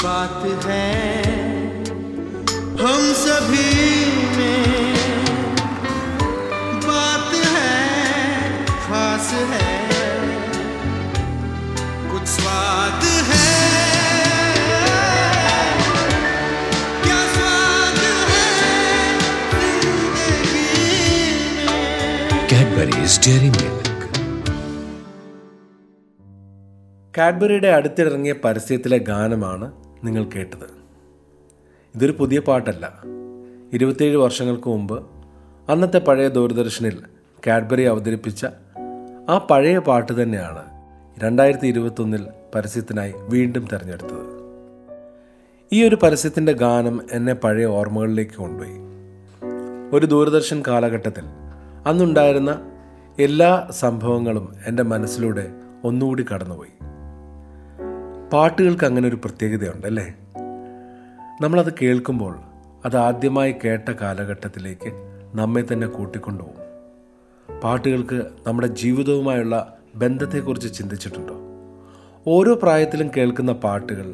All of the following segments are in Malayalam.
बात है हम सभी में बात है खास है कुछ स्वाद है क्या स्वाद है जिंदगी में Cadbury's Dairy Milk. കാഡ്ബറിയുടെ അടുത്തിറങ്ങിയ പരസ്യത്തിലെ ഗാനമാണ് നിങ്ങൾ കേട്ടത്. ഇതൊരു പുതിയ പാട്ടല്ല. ഇരുപത്തിയേഴ് വർഷങ്ങൾക്ക് മുമ്പ് അന്നത്തെ പഴയ ദൂരദർശനിൽ കാഡ്ബറി അവതരിപ്പിച്ച ആ പഴയ പാട്ട് തന്നെയാണ് രണ്ടായിരത്തി ഇരുപത്തൊന്നിൽ പരസ്യത്തിനായി വീണ്ടും തിരഞ്ഞെടുത്തത്. ഈ ഒരു പരസ്യത്തിന്റെ ഗാനം എന്നെ പഴയ ഓർമ്മകളിലേക്ക് കൊണ്ടുപോയി. ഒരു ദൂരദർശൻ കാലഘട്ടത്തിൽ അന്നുണ്ടായിരുന്ന എല്ലാ സംഭവങ്ങളും എന്റെ മനസ്സിലൂടെ ഒന്നുകൂടി കടന്നുപോയി. പാട്ടുകൾക്ക് അങ്ങനെ ഒരു പ്രത്യേകതയുണ്ട് അല്ലേ? നമ്മളത് കേൾക്കുമ്പോൾ അത് ആദ്യമായി കേട്ട കാലഘട്ടത്തിലേക്ക് നമ്മെ തന്നെ കൂട്ടിക്കൊണ്ടുപോകും. പാട്ടുകൾക്ക് നമ്മുടെ ജീവിതവുമായുള്ള ബന്ധത്തെക്കുറിച്ച് ചിന്തിച്ചിട്ടുണ്ടോ? ഓരോ പ്രായത്തിലും കേൾക്കുന്ന പാട്ടുകൾ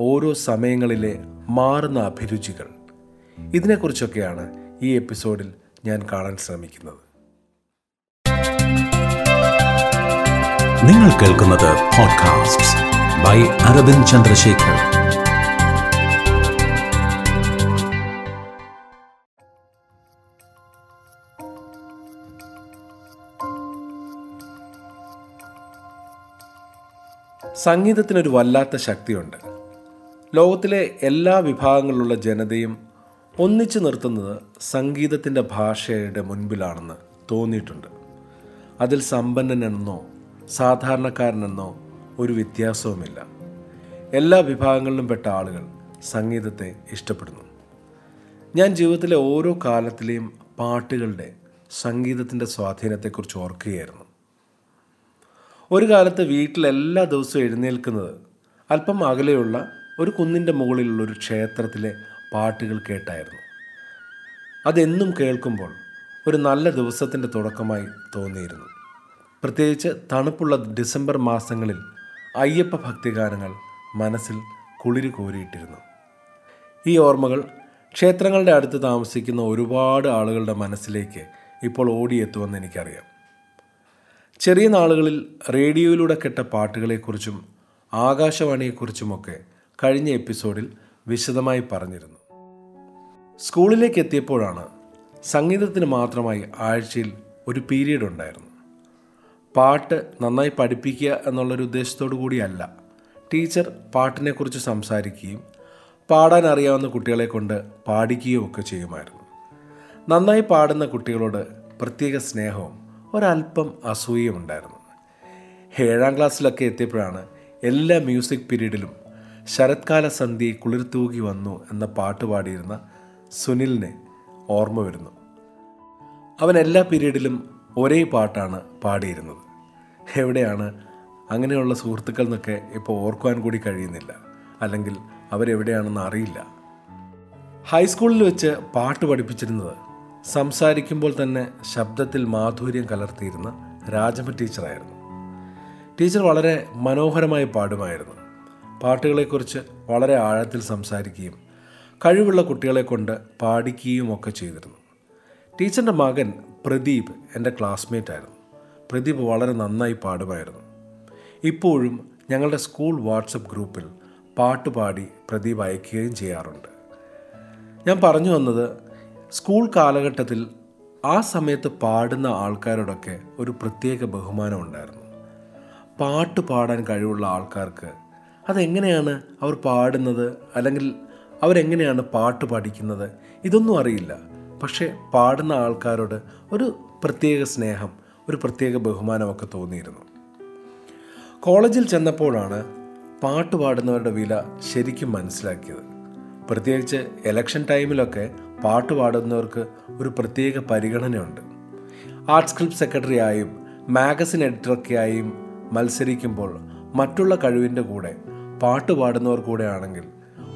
ഓരോ സമയങ്ങളിലെ മാറുന്ന അഭിരുചികൾ ഇതിനെക്കുറിച്ചൊക്കെയാണ് ഈ എപ്പിസോഡിൽ ഞാൻ കാണാൻ ശ്രമിക്കുന്നത്. നിങ്ങൾ കേൾക്കുന്നത് പോഡ്കാസ്റ്റ് ബൈ അരവിന്ദ് ചന്ദ്രശേഖർ സംഗീതത്തിനൊരു വല്ലാത്ത ശക്തിയുണ്ട്. ലോകത്തിലെ എല്ലാ വിഭാഗങ്ങളിലുള്ള ജനതയും ഒന്നിച്ചു നിർത്തുന്നത് സംഗീതത്തിന്റെ ഭാഷയുടെ മുൻപിലാണെന്ന് തോന്നിയിട്ടുണ്ട്. അതിൽ സമ്പന്നനെന്നോ സാധാരണക്കാരനെന്നോ ഒരു വ്യത്യാസവുമില്ല. എല്ലാ വിഭാഗങ്ങളിലും പെട്ട ആളുകൾ സംഗീതത്തെ ഇഷ്ടപ്പെടുന്നു. ഞാൻ ജീവിതത്തിലെ ഓരോ കാലത്തിലെയും പാട്ടുകളുടെ സംഗീതത്തിന്റെ സ്വാധീനത്തെക്കുറിച്ച് ഓർക്കുകയായിരുന്നു. ഒരു കാലത്ത് വീട്ടിൽ എല്ലാ ദിവസവും എഴുന്നേൽക്കുന്നത് അല്പം അകലെയുള്ള ഒരു കുന്നിന്റെ മുകളിലുള്ള ഒരു ക്ഷേത്രത്തിലെ പാട്ടുകൾ കേട്ടായിരുന്നു. അതെന്നും കേൾക്കുമ്പോൾ ഒരു നല്ല ദിവസത്തിന്റെ തുടക്കമായി തോന്നിയിരുന്നു. പ്രത്യേകിച്ച് തണുപ്പുള്ള ഡിസംബർ മാസങ്ങളിൽ അയ്യപ്പ ഭക്തിഗാനങ്ങൾ മനസ്സിൽ കുളിര് കോരിയിട്ടിരുന്നു ഈ ഓർമ്മകൾ ക്ഷേത്രങ്ങളുടെ അടുത്ത് താമസിക്കുന്ന ഒരുപാട് ആളുകളുടെ മനസ്സിലേക്ക് ഇപ്പോൾ ഓടിയെത്തുമെന്ന് എനിക്കറിയാം. ചെറിയ നാളുകളിൽ റേഡിയോയിലൂടെ കേട്ട പാട്ടുകളെക്കുറിച്ചും ആകാശവാണിയെക്കുറിച്ചുമൊക്കെ കഴിഞ്ഞ എപ്പിസോഡിൽ വിശദമായി പറഞ്ഞിരുന്നു. സ്കൂളിലേക്ക് എത്തിയപ്പോഴാണ് സംഗീതത്തിന് മാത്രമായി ആഴ്ചയിൽ ഒരു പീരീഡ് ഉണ്ടായിരുന്നു പാട്ട് നന്നായി പഠിപ്പിക്കുക എന്നുള്ളൊരു ഉദ്ദേശത്തോടു കൂടിയല്ല. ടീച്ചർ പാട്ടിനെക്കുറിച്ച് സംസാരിക്കുകയും പാടാൻ അറിയാവുന്ന കുട്ടികളെ കൊണ്ട് പാടിക്കുകയും ഒക്കെ ചെയ്യുമായിരുന്നു. നന്നായി പാടുന്ന കുട്ടികളോട് പ്രത്യേക സ്നേഹവും ഒരല്പം അസൂയയും ഉണ്ടായിരുന്നു. ഏഴാം ക്ലാസ്സിലൊക്കെ എത്തിയപ്പോഴാണ് എല്ലാ മ്യൂസിക് പീരീഡിലും ശരത്കാല സന്ധ്യ കുളിർത്തൂകി വന്നു എന്ന പാട്ട് പാടിയിരുന്ന സുനിലിനെ ഓർമ്മ വരുന്നു. അവൻ എല്ലാ പീരീഡിലും ഒരേ പാട്ടാണ് പാടിയിരുന്നത്. എവിടെയാണ്? അങ്ങനെയുള്ള സുഹൃത്തുക്കൾ എന്നൊക്കെ ഇപ്പോൾ ഓർക്കുവാൻ കൂടി കഴിയുന്നില്ല. അല്ലെങ്കിൽ അവരെവിടെയാണെന്ന് അറിയില്ല. ഹൈസ്കൂളിൽ വെച്ച് പാട്ട് പഠിപ്പിച്ചിരുന്നത് സംസാരിക്കുമ്പോൾ തന്നെ ശബ്ദത്തിൽ മാധുര്യം കലർത്തിയിരുന്ന രാജമ്മ ടീച്ചറായിരുന്നു. ടീച്ചർ വളരെ മനോഹരമായി പാടുമായിരുന്നു. പാട്ടുകളെക്കുറിച്ച് വളരെ ആഴത്തിൽ സംസാരിക്കുകയും കഴിവുള്ള കുട്ടികളെ കൊണ്ട് പാടിക്കുകയും ഒക്കെ ചെയ്തിരുന്നു. ടീച്ചറിന്റെ മകൻ പ്രദീപ് എന്റെ ക്ലാസ്മേറ്റ് ആയിരുന്നു. പ്രദീപ് വളരെ നന്നായി പാടുമായിരുന്നു. ഇപ്പോഴും ഞങ്ങളുടെ സ്കൂൾ വാട്സപ്പ് ഗ്രൂപ്പിൽ പാട്ടുപാടി പ്രദീപ് അയക്കുകയും ചെയ്യാറുണ്ട്. ഞാൻ പറഞ്ഞു വന്നത് സ്കൂൾ കാലഘട്ടത്തിൽ ആ സമയത്ത് പാടുന്ന ആൾക്കാരോടൊക്കെ ഒരു പ്രത്യേക ബഹുമാനം ഉണ്ടായിരുന്നു. പാട്ട് പാടാൻ കഴിവുള്ള ആൾക്കാർക്ക് അതെങ്ങനെയാണ് അവർ പാടുന്നത് അല്ലെങ്കിൽ അവരെങ്ങനെയാണ് പാട്ട് പഠിക്കുന്നത് ഇതൊന്നും അറിയില്ല. പക്ഷേ പാടുന്ന ആൾക്കാരോട് ഒരു പ്രത്യേക സ്നേഹം ഒരു പ്രത്യേക ബഹുമാനമൊക്കെ തോന്നിയിരുന്നു. കോളേജിൽ ചെന്നപ്പോഴാണ് പാട്ട് പാടുന്നവരുടെ വില ശരിക്കും മനസ്സിലാക്കിയത്. പ്രത്യേകിച്ച് ഇലക്ഷൻ ടൈമിലൊക്കെ പാട്ട് പാടുന്നവർക്ക് ഒരു പ്രത്യേക പരിഗണനയുണ്ട്. ആർട്സ് ക്ലബ് സെക്രട്ടറി ആയും മാഗസിൻ എഡിറ്ററൊക്കെയായും മത്സരിക്കുമ്പോൾ മറ്റുള്ള കഴിവിന്റെ കൂടെ പാട്ട് പാടുന്നവർ കൂടെ ആണെങ്കിൽ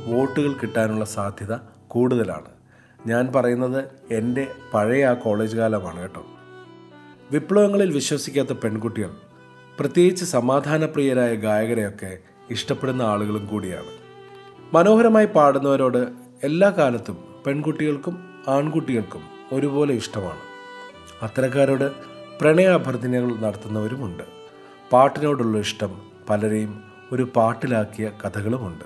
വോട്ടുകൾ കിട്ടാനുള്ള സാധ്യത കൂടുതലാണ്. ഞാൻ പറയുന്നത് എന്റെ പഴയ ആ കോളേജ് കാലമാണ് കേട്ടോ. വിപ്ലവങ്ങളിൽ വിശ്വസിക്കാത്ത പെൺകുട്ടികൾ പ്രത്യേകിച്ച് സമാധാനപ്രിയരായ ഗായകരെയൊക്കെ ഇഷ്ടപ്പെടുന്ന ആളുകളും കൂടിയാണ്. മനോഹരമായി പാടുന്നവരോട് എല്ലാ കാലത്തും പെൺകുട്ടികൾക്കും ആൺകുട്ടികൾക്കും ഒരുപോലെ ഇഷ്ടമാണ്. അത്തരക്കാരോട് പ്രണയാഭ്യർത്ഥനകൾ നടത്തുന്നവരുമുണ്ട്. പാട്ടിനോടുള്ള ഇഷ്ടം പലരെയും ഒരു പാട്ടിലാക്കിയ കഥകളുമുണ്ട്.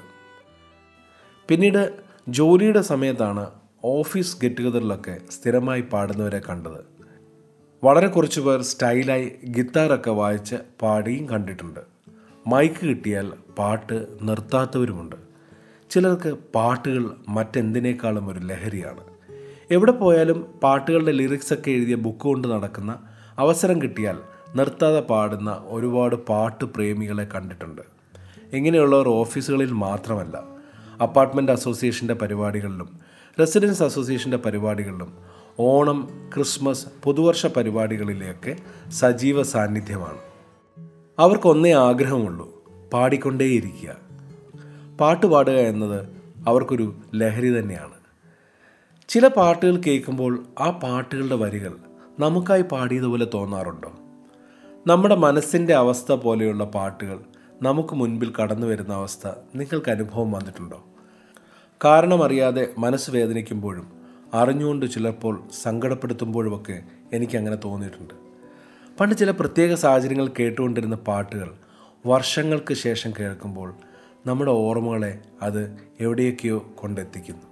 പിന്നീട് ജോലിയുടെ സമയത്താണ് ഓഫീസ് ഗെറ്റ് ടുഗദറിലൊക്കെ സ്ഥിരമായി പാടുന്നവരെ കണ്ടത്. വളരെ കുറച്ച് പേർ സ്റ്റൈലായി ഗിത്താറൊക്കെ വായിച്ച് പാടിയും കണ്ടിട്ടുണ്ട്. മൈക്ക് കിട്ടിയാൽ പാട്ട് നിർത്താത്തവരുമുണ്ട്. ചിലർക്ക് പാട്ടുകൾ മറ്റെന്തിനേക്കാളും ഒരു ലഹരിയാണ്. എവിടെ പോയാലും പാട്ടുകളുടെ ലിറിക്സൊക്കെ എഴുതിയ ബുക്ക് കൊണ്ട് നടക്കുന്ന അവസരം കിട്ടിയാൽ നിർത്താതെ പാടുന്ന ഒരുപാട് പാട്ട് പ്രേമികളെ കണ്ടിട്ടുണ്ട്. ഇങ്ങനെയുള്ളവർ ഓഫീസുകളിൽ മാത്രമല്ല അപ്പാർട്ട്മെന്റ് അസോസിയേഷന്റെ പരിപാടികളിലും റെസിഡൻസ് അസോസിയേഷന്റെ പരിപാടികളിലും ഓണം ക്രിസ്മസ് പുതുവർഷ പരിപാടികളിലെയൊക്കെ സജീവ സാന്നിധ്യമാണ്. അവർക്കൊന്നേ ആഗ്രഹമുള്ളൂ പാടിക്കൊണ്ടേയിരിക്കുക. പാട്ട് പാടുക എന്നത് അവർക്കൊരു ലഹരി തന്നെയാണ്. ചില പാട്ടുകൾ കേൾക്കുമ്പോൾ ആ പാട്ടുകളുടെ വരികൾ നമുക്കായി പാടിയതുപോലെ തോന്നാറുണ്ടോ? നമ്മുടെ മനസ്സിന്റെ അവസ്ഥ പോലെയുള്ള പാട്ടുകൾ നമുക്ക് മുൻപിൽ കടന്നു വരുന്ന അവസ്ഥ നിങ്ങൾക്ക് അനുഭവം വന്നിട്ടുണ്ടോ? കാരണമറിയാതെ മനസ്സ് വേദനിക്കുമ്പോഴും അറിഞ്ഞുകൊണ്ട് ചിലപ്പോൾ സങ്കടപ്പെടുത്തുമ്പോഴുമൊക്കെ എനിക്കങ്ങനെ തോന്നിയിട്ടുണ്ട്. പണ്ട് ചില പ്രത്യേക സാഹചര്യങ്ങൾ കേട്ടുകൊണ്ടിരുന്ന പാട്ടുകൾ വർഷങ്ങൾക്ക് ശേഷം കേൾക്കുമ്പോൾ നമ്മുടെ ഓർമ്മകളെ അത് എവിടെയൊക്കെയോ കൊണ്ടെത്തിക്കുന്നു.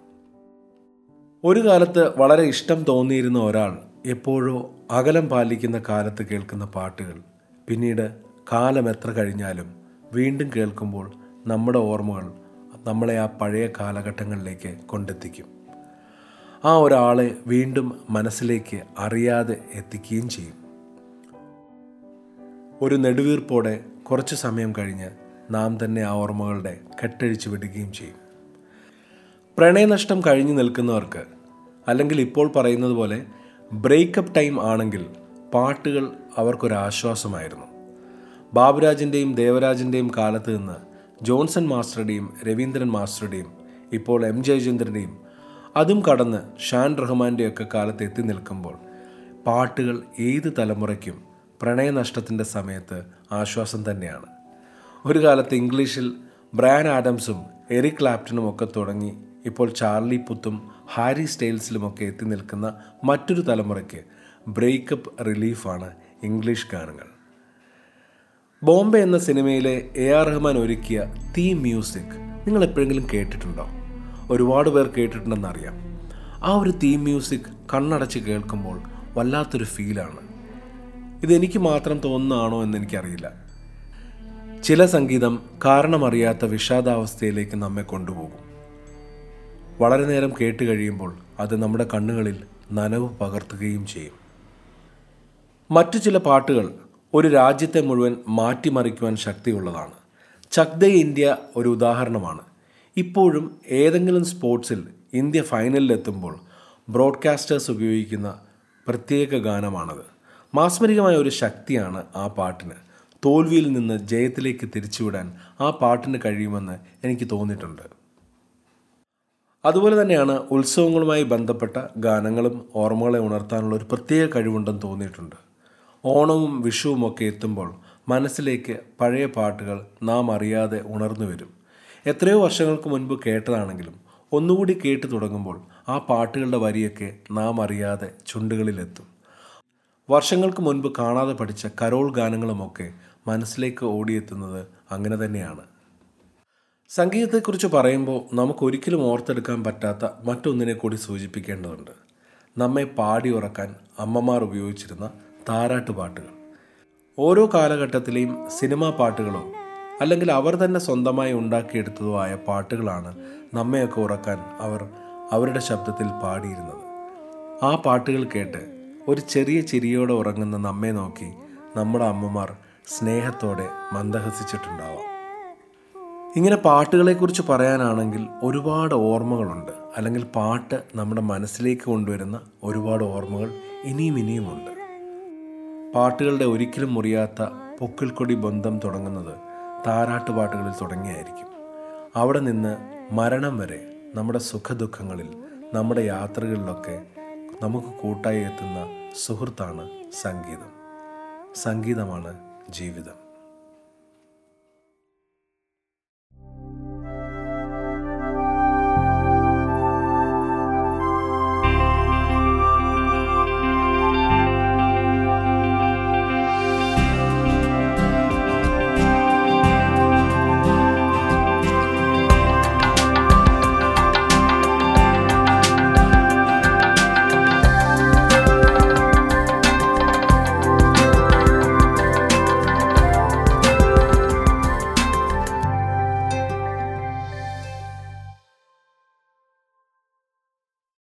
ഒരു കാലത്ത് വളരെ ഇഷ്ടം തോന്നിയിരുന്ന ഒരാൾ എപ്പോഴോ അകലം പാലിക്കുന്ന കാലത്ത് കേൾക്കുന്ന പാട്ടുകൾ പിന്നീട് കാലം എത്ര കഴിഞ്ഞാലും വീണ്ടും കേൾക്കുമ്പോൾ നമ്മുടെ ഓർമ്മകൾ നമ്മളെ ആ പഴയ കാലഘട്ടങ്ങളിലേക്ക് കൊണ്ടെത്തിക്കും. ആ ഒരാളെ വീണ്ടും മനസ്സിലേക്ക് അറിയാതെ എത്തിക്കുകയും ചെയ്യും. ഒരു നെടുവീർപ്പോടെ കുറച്ച് സമയം കഴിഞ്ഞ് നാം തന്നെ ആ ഓർമ്മകളുടെ കെട്ടഴിച്ചു വിടുകയും ചെയ്യും. പ്രണയനഷ്ടം കഴിഞ്ഞു നിൽക്കുന്നവർക്ക് അല്ലെങ്കിൽ ഇപ്പോൾ പറയുന്നത് പോലെ ബ്രേക്കപ്പ് ടൈം ആണെങ്കിൽ പാട്ടുകൾ അവർക്കൊരാശ്വാസമായിരുന്നു ബാബുരാജിന്റെയും ദേവരാജിന്റെയും കാലത്ത് നിന്ന് ജോൺസൺ മാസ്റ്ററുടെയും രവീന്ദ്രൻ മാസ്റ്ററുടെയും ഇപ്പോൾ എം ജയചന്ദ്രന്റെയും അതും കടന്ന് ഷാൻ റഹ്മാന്റെയൊക്കെ കാലത്ത് എത്തി നിൽക്കുമ്പോൾ പാട്ടുകൾ ഏത് തലമുറയ്ക്കും പ്രണയനഷ്ടത്തിന്റെ സമയത്ത് ആശ്വാസം തന്നെയാണ്. ഒരു കാലത്ത് ഇംഗ്ലീഷിൽ ബ്രാൻ ആഡംസും എറിക് ക്ലാപ്റ്റനും ഒക്കെ തുടങ്ങി ഇപ്പോൾ ചാർലി പുത്തും ഹാരി സ്റ്റൈൽസിലുമൊക്കെ എത്തി നിൽക്കുന്ന മറ്റൊരു തലമുറയ്ക്ക് ബ്രേക്കപ്പ് റിലീഫാണ് ഇംഗ്ലീഷ് ഗാനങ്ങൾ. ബോംബെ എന്ന സിനിമയിലെ എ ആർ റഹ്മാൻ ഒരുക്കിയ തീം മ്യൂസിക് നിങ്ങൾ എപ്പോഴെങ്കിലും കേട്ടിട്ടുണ്ടോ? ഒരുപാട് പേർ കേട്ടിട്ടുണ്ടെന്നറിയാം. ആ ഒരു തീം മ്യൂസിക് കണ്ണടച്ച് കേൾക്കുമ്പോൾ വല്ലാത്തൊരു ഫീലാണ് ഇതെനിക്ക് മാത്രം തോന്നുന്നതാണോ എന്ന് എനിക്കറിയില്ല. ചില സംഗീതം കാരണമറിയാത്ത വിഷാദാവസ്ഥയിലേക്ക് നമ്മെ കൊണ്ടുപോകും. വളരെ നേരം കേട്ട് കഴിയുമ്പോൾ അത് നമ്മുടെ കണ്ണുകളിൽ നനവ് പകർത്തുകയും ചെയ്യും. മറ്റു ചില പാട്ടുകൾ ഒരു രാജ്യത്തെ മുഴുവൻ മാറ്റിമറിക്കുവാൻ ശക്തിയുള്ളതാണ്. ചക്ദേ ഇന്ത്യ ഒരു ഉദാഹരണമാണ്. ഇപ്പോഴും ഏതെങ്കിലും സ്പോർട്സിൽ ഇന്ത്യ ഫൈനലിലെത്തുമ്പോൾ ബ്രോഡ്കാസ്റ്റേഴ്സ് ഉപയോഗിക്കുന്ന പ്രത്യേക ഗാനമാണത്. മാസ്മരികമായ ഒരു ശക്തിയാണ് ആ പാട്ടിന്. തോൽവിയിൽ നിന്ന് ജയത്തിലേക്ക് തിരിച്ചുവിടാൻ ആ പാട്ടിന് കഴിയുമെന്ന് എനിക്ക് തോന്നിയിട്ടുണ്ട്. അതുപോലെ തന്നെയാണ് ഉത്സവങ്ങളുമായി ബന്ധപ്പെട്ട ഗാനങ്ങളും ഓർമ്മകളെ ഉണർത്താനുള്ള ഒരു പ്രത്യേക കഴിവുണ്ടെന്ന് തോന്നിയിട്ടുണ്ട്. ഓണവും വിഷുവും ഒക്കെ എത്തുമ്പോൾ മനസ്സിലേക്ക് പഴയ പാട്ടുകൾ നാം അറിയാതെ ഉണർന്നു വരും എത്രയോ വർഷങ്ങൾക്ക് മുൻപ് കേട്ടതാണെങ്കിലും ഒന്നുകൂടി കേട്ടു തുടങ്ങുമ്പോൾ ആ പാട്ടുകളുടെ വരിയൊക്കെ നാം അറിയാതെ ചുണ്ടുകളിലെത്തും. വർഷങ്ങൾക്ക് മുൻപ് കാണാതെ പഠിച്ച കരോൾ ഗാനങ്ങളുമൊക്കെ മനസ്സിലേക്ക് ഓടിയെത്തുന്നത് അങ്ങനെ തന്നെയാണ്. സംഗീതത്തെക്കുറിച്ച് പറയുമ്പോൾ നമുക്കൊരിക്കലും ഓർത്തെടുക്കാൻ പറ്റാത്ത മറ്റൊന്നിനെ കൂടി സൂചിപ്പിക്കേണ്ടതുണ്ട്. നമ്മെ പാടി ഉറക്കാൻ അമ്മമാർ ഉപയോഗിച്ചിരുന്ന താരാട്ടുപാട്ടുകൾ ഓരോ കാലഘട്ടത്തിലെയും സിനിമാ പാട്ടുകളോ അല്ലെങ്കിൽ അവർ തന്നെ സ്വന്തമായി ഉണ്ടാക്കിയെടുത്തതോ ആയ പാട്ടുകളാണ് നമ്മയൊക്കെ ഉറക്കാൻ അവർ അവരുടെ ശബ്ദത്തിൽ പാടിയിരുന്നത്. ആ പാട്ടുകൾ കേട്ട് ഒരു ചെറിയ ചിരിയോടെ ഉറങ്ങുന്ന നമ്മെ നോക്കി നമ്മുടെ അമ്മമാർ സ്നേഹത്തോടെ മന്ദഹസിച്ചിട്ടുണ്ടാവാം. ഇങ്ങനെ പാട്ടുകളെക്കുറിച്ച് പറയാനാണെങ്കിൽ ഒരുപാട് ഓർമ്മകളുണ്ട്. അല്ലെങ്കിൽ പാട്ട് നമ്മുടെ മനസ്സിലേക്ക് കൊണ്ടുവരുന്ന ഒരുപാട് ഓർമ്മകൾ ഇനിയും ഇനിയുമുണ്ട്. പാട്ടുകളുടെ ഒരിക്കലും മുറിയാത്ത പൊക്കിൾക്കൊടി ബന്ധം തുടങ്ങുന്നത് താരാട്ട് പാട്ടുകളിൽ തുടങ്ങിയായിരിക്കും. അവിടെ നിന്ന് മരണം വരെ നമ്മുടെ സുഖദുഃഖങ്ങളിൽ നമ്മുടെ യാത്രകളിലൊക്കെ നമുക്ക് കൂട്ടായി എത്തുന്ന സുഹൃത്താണ് സംഗീതം. സംഗീതമാണ് ജീവിതം.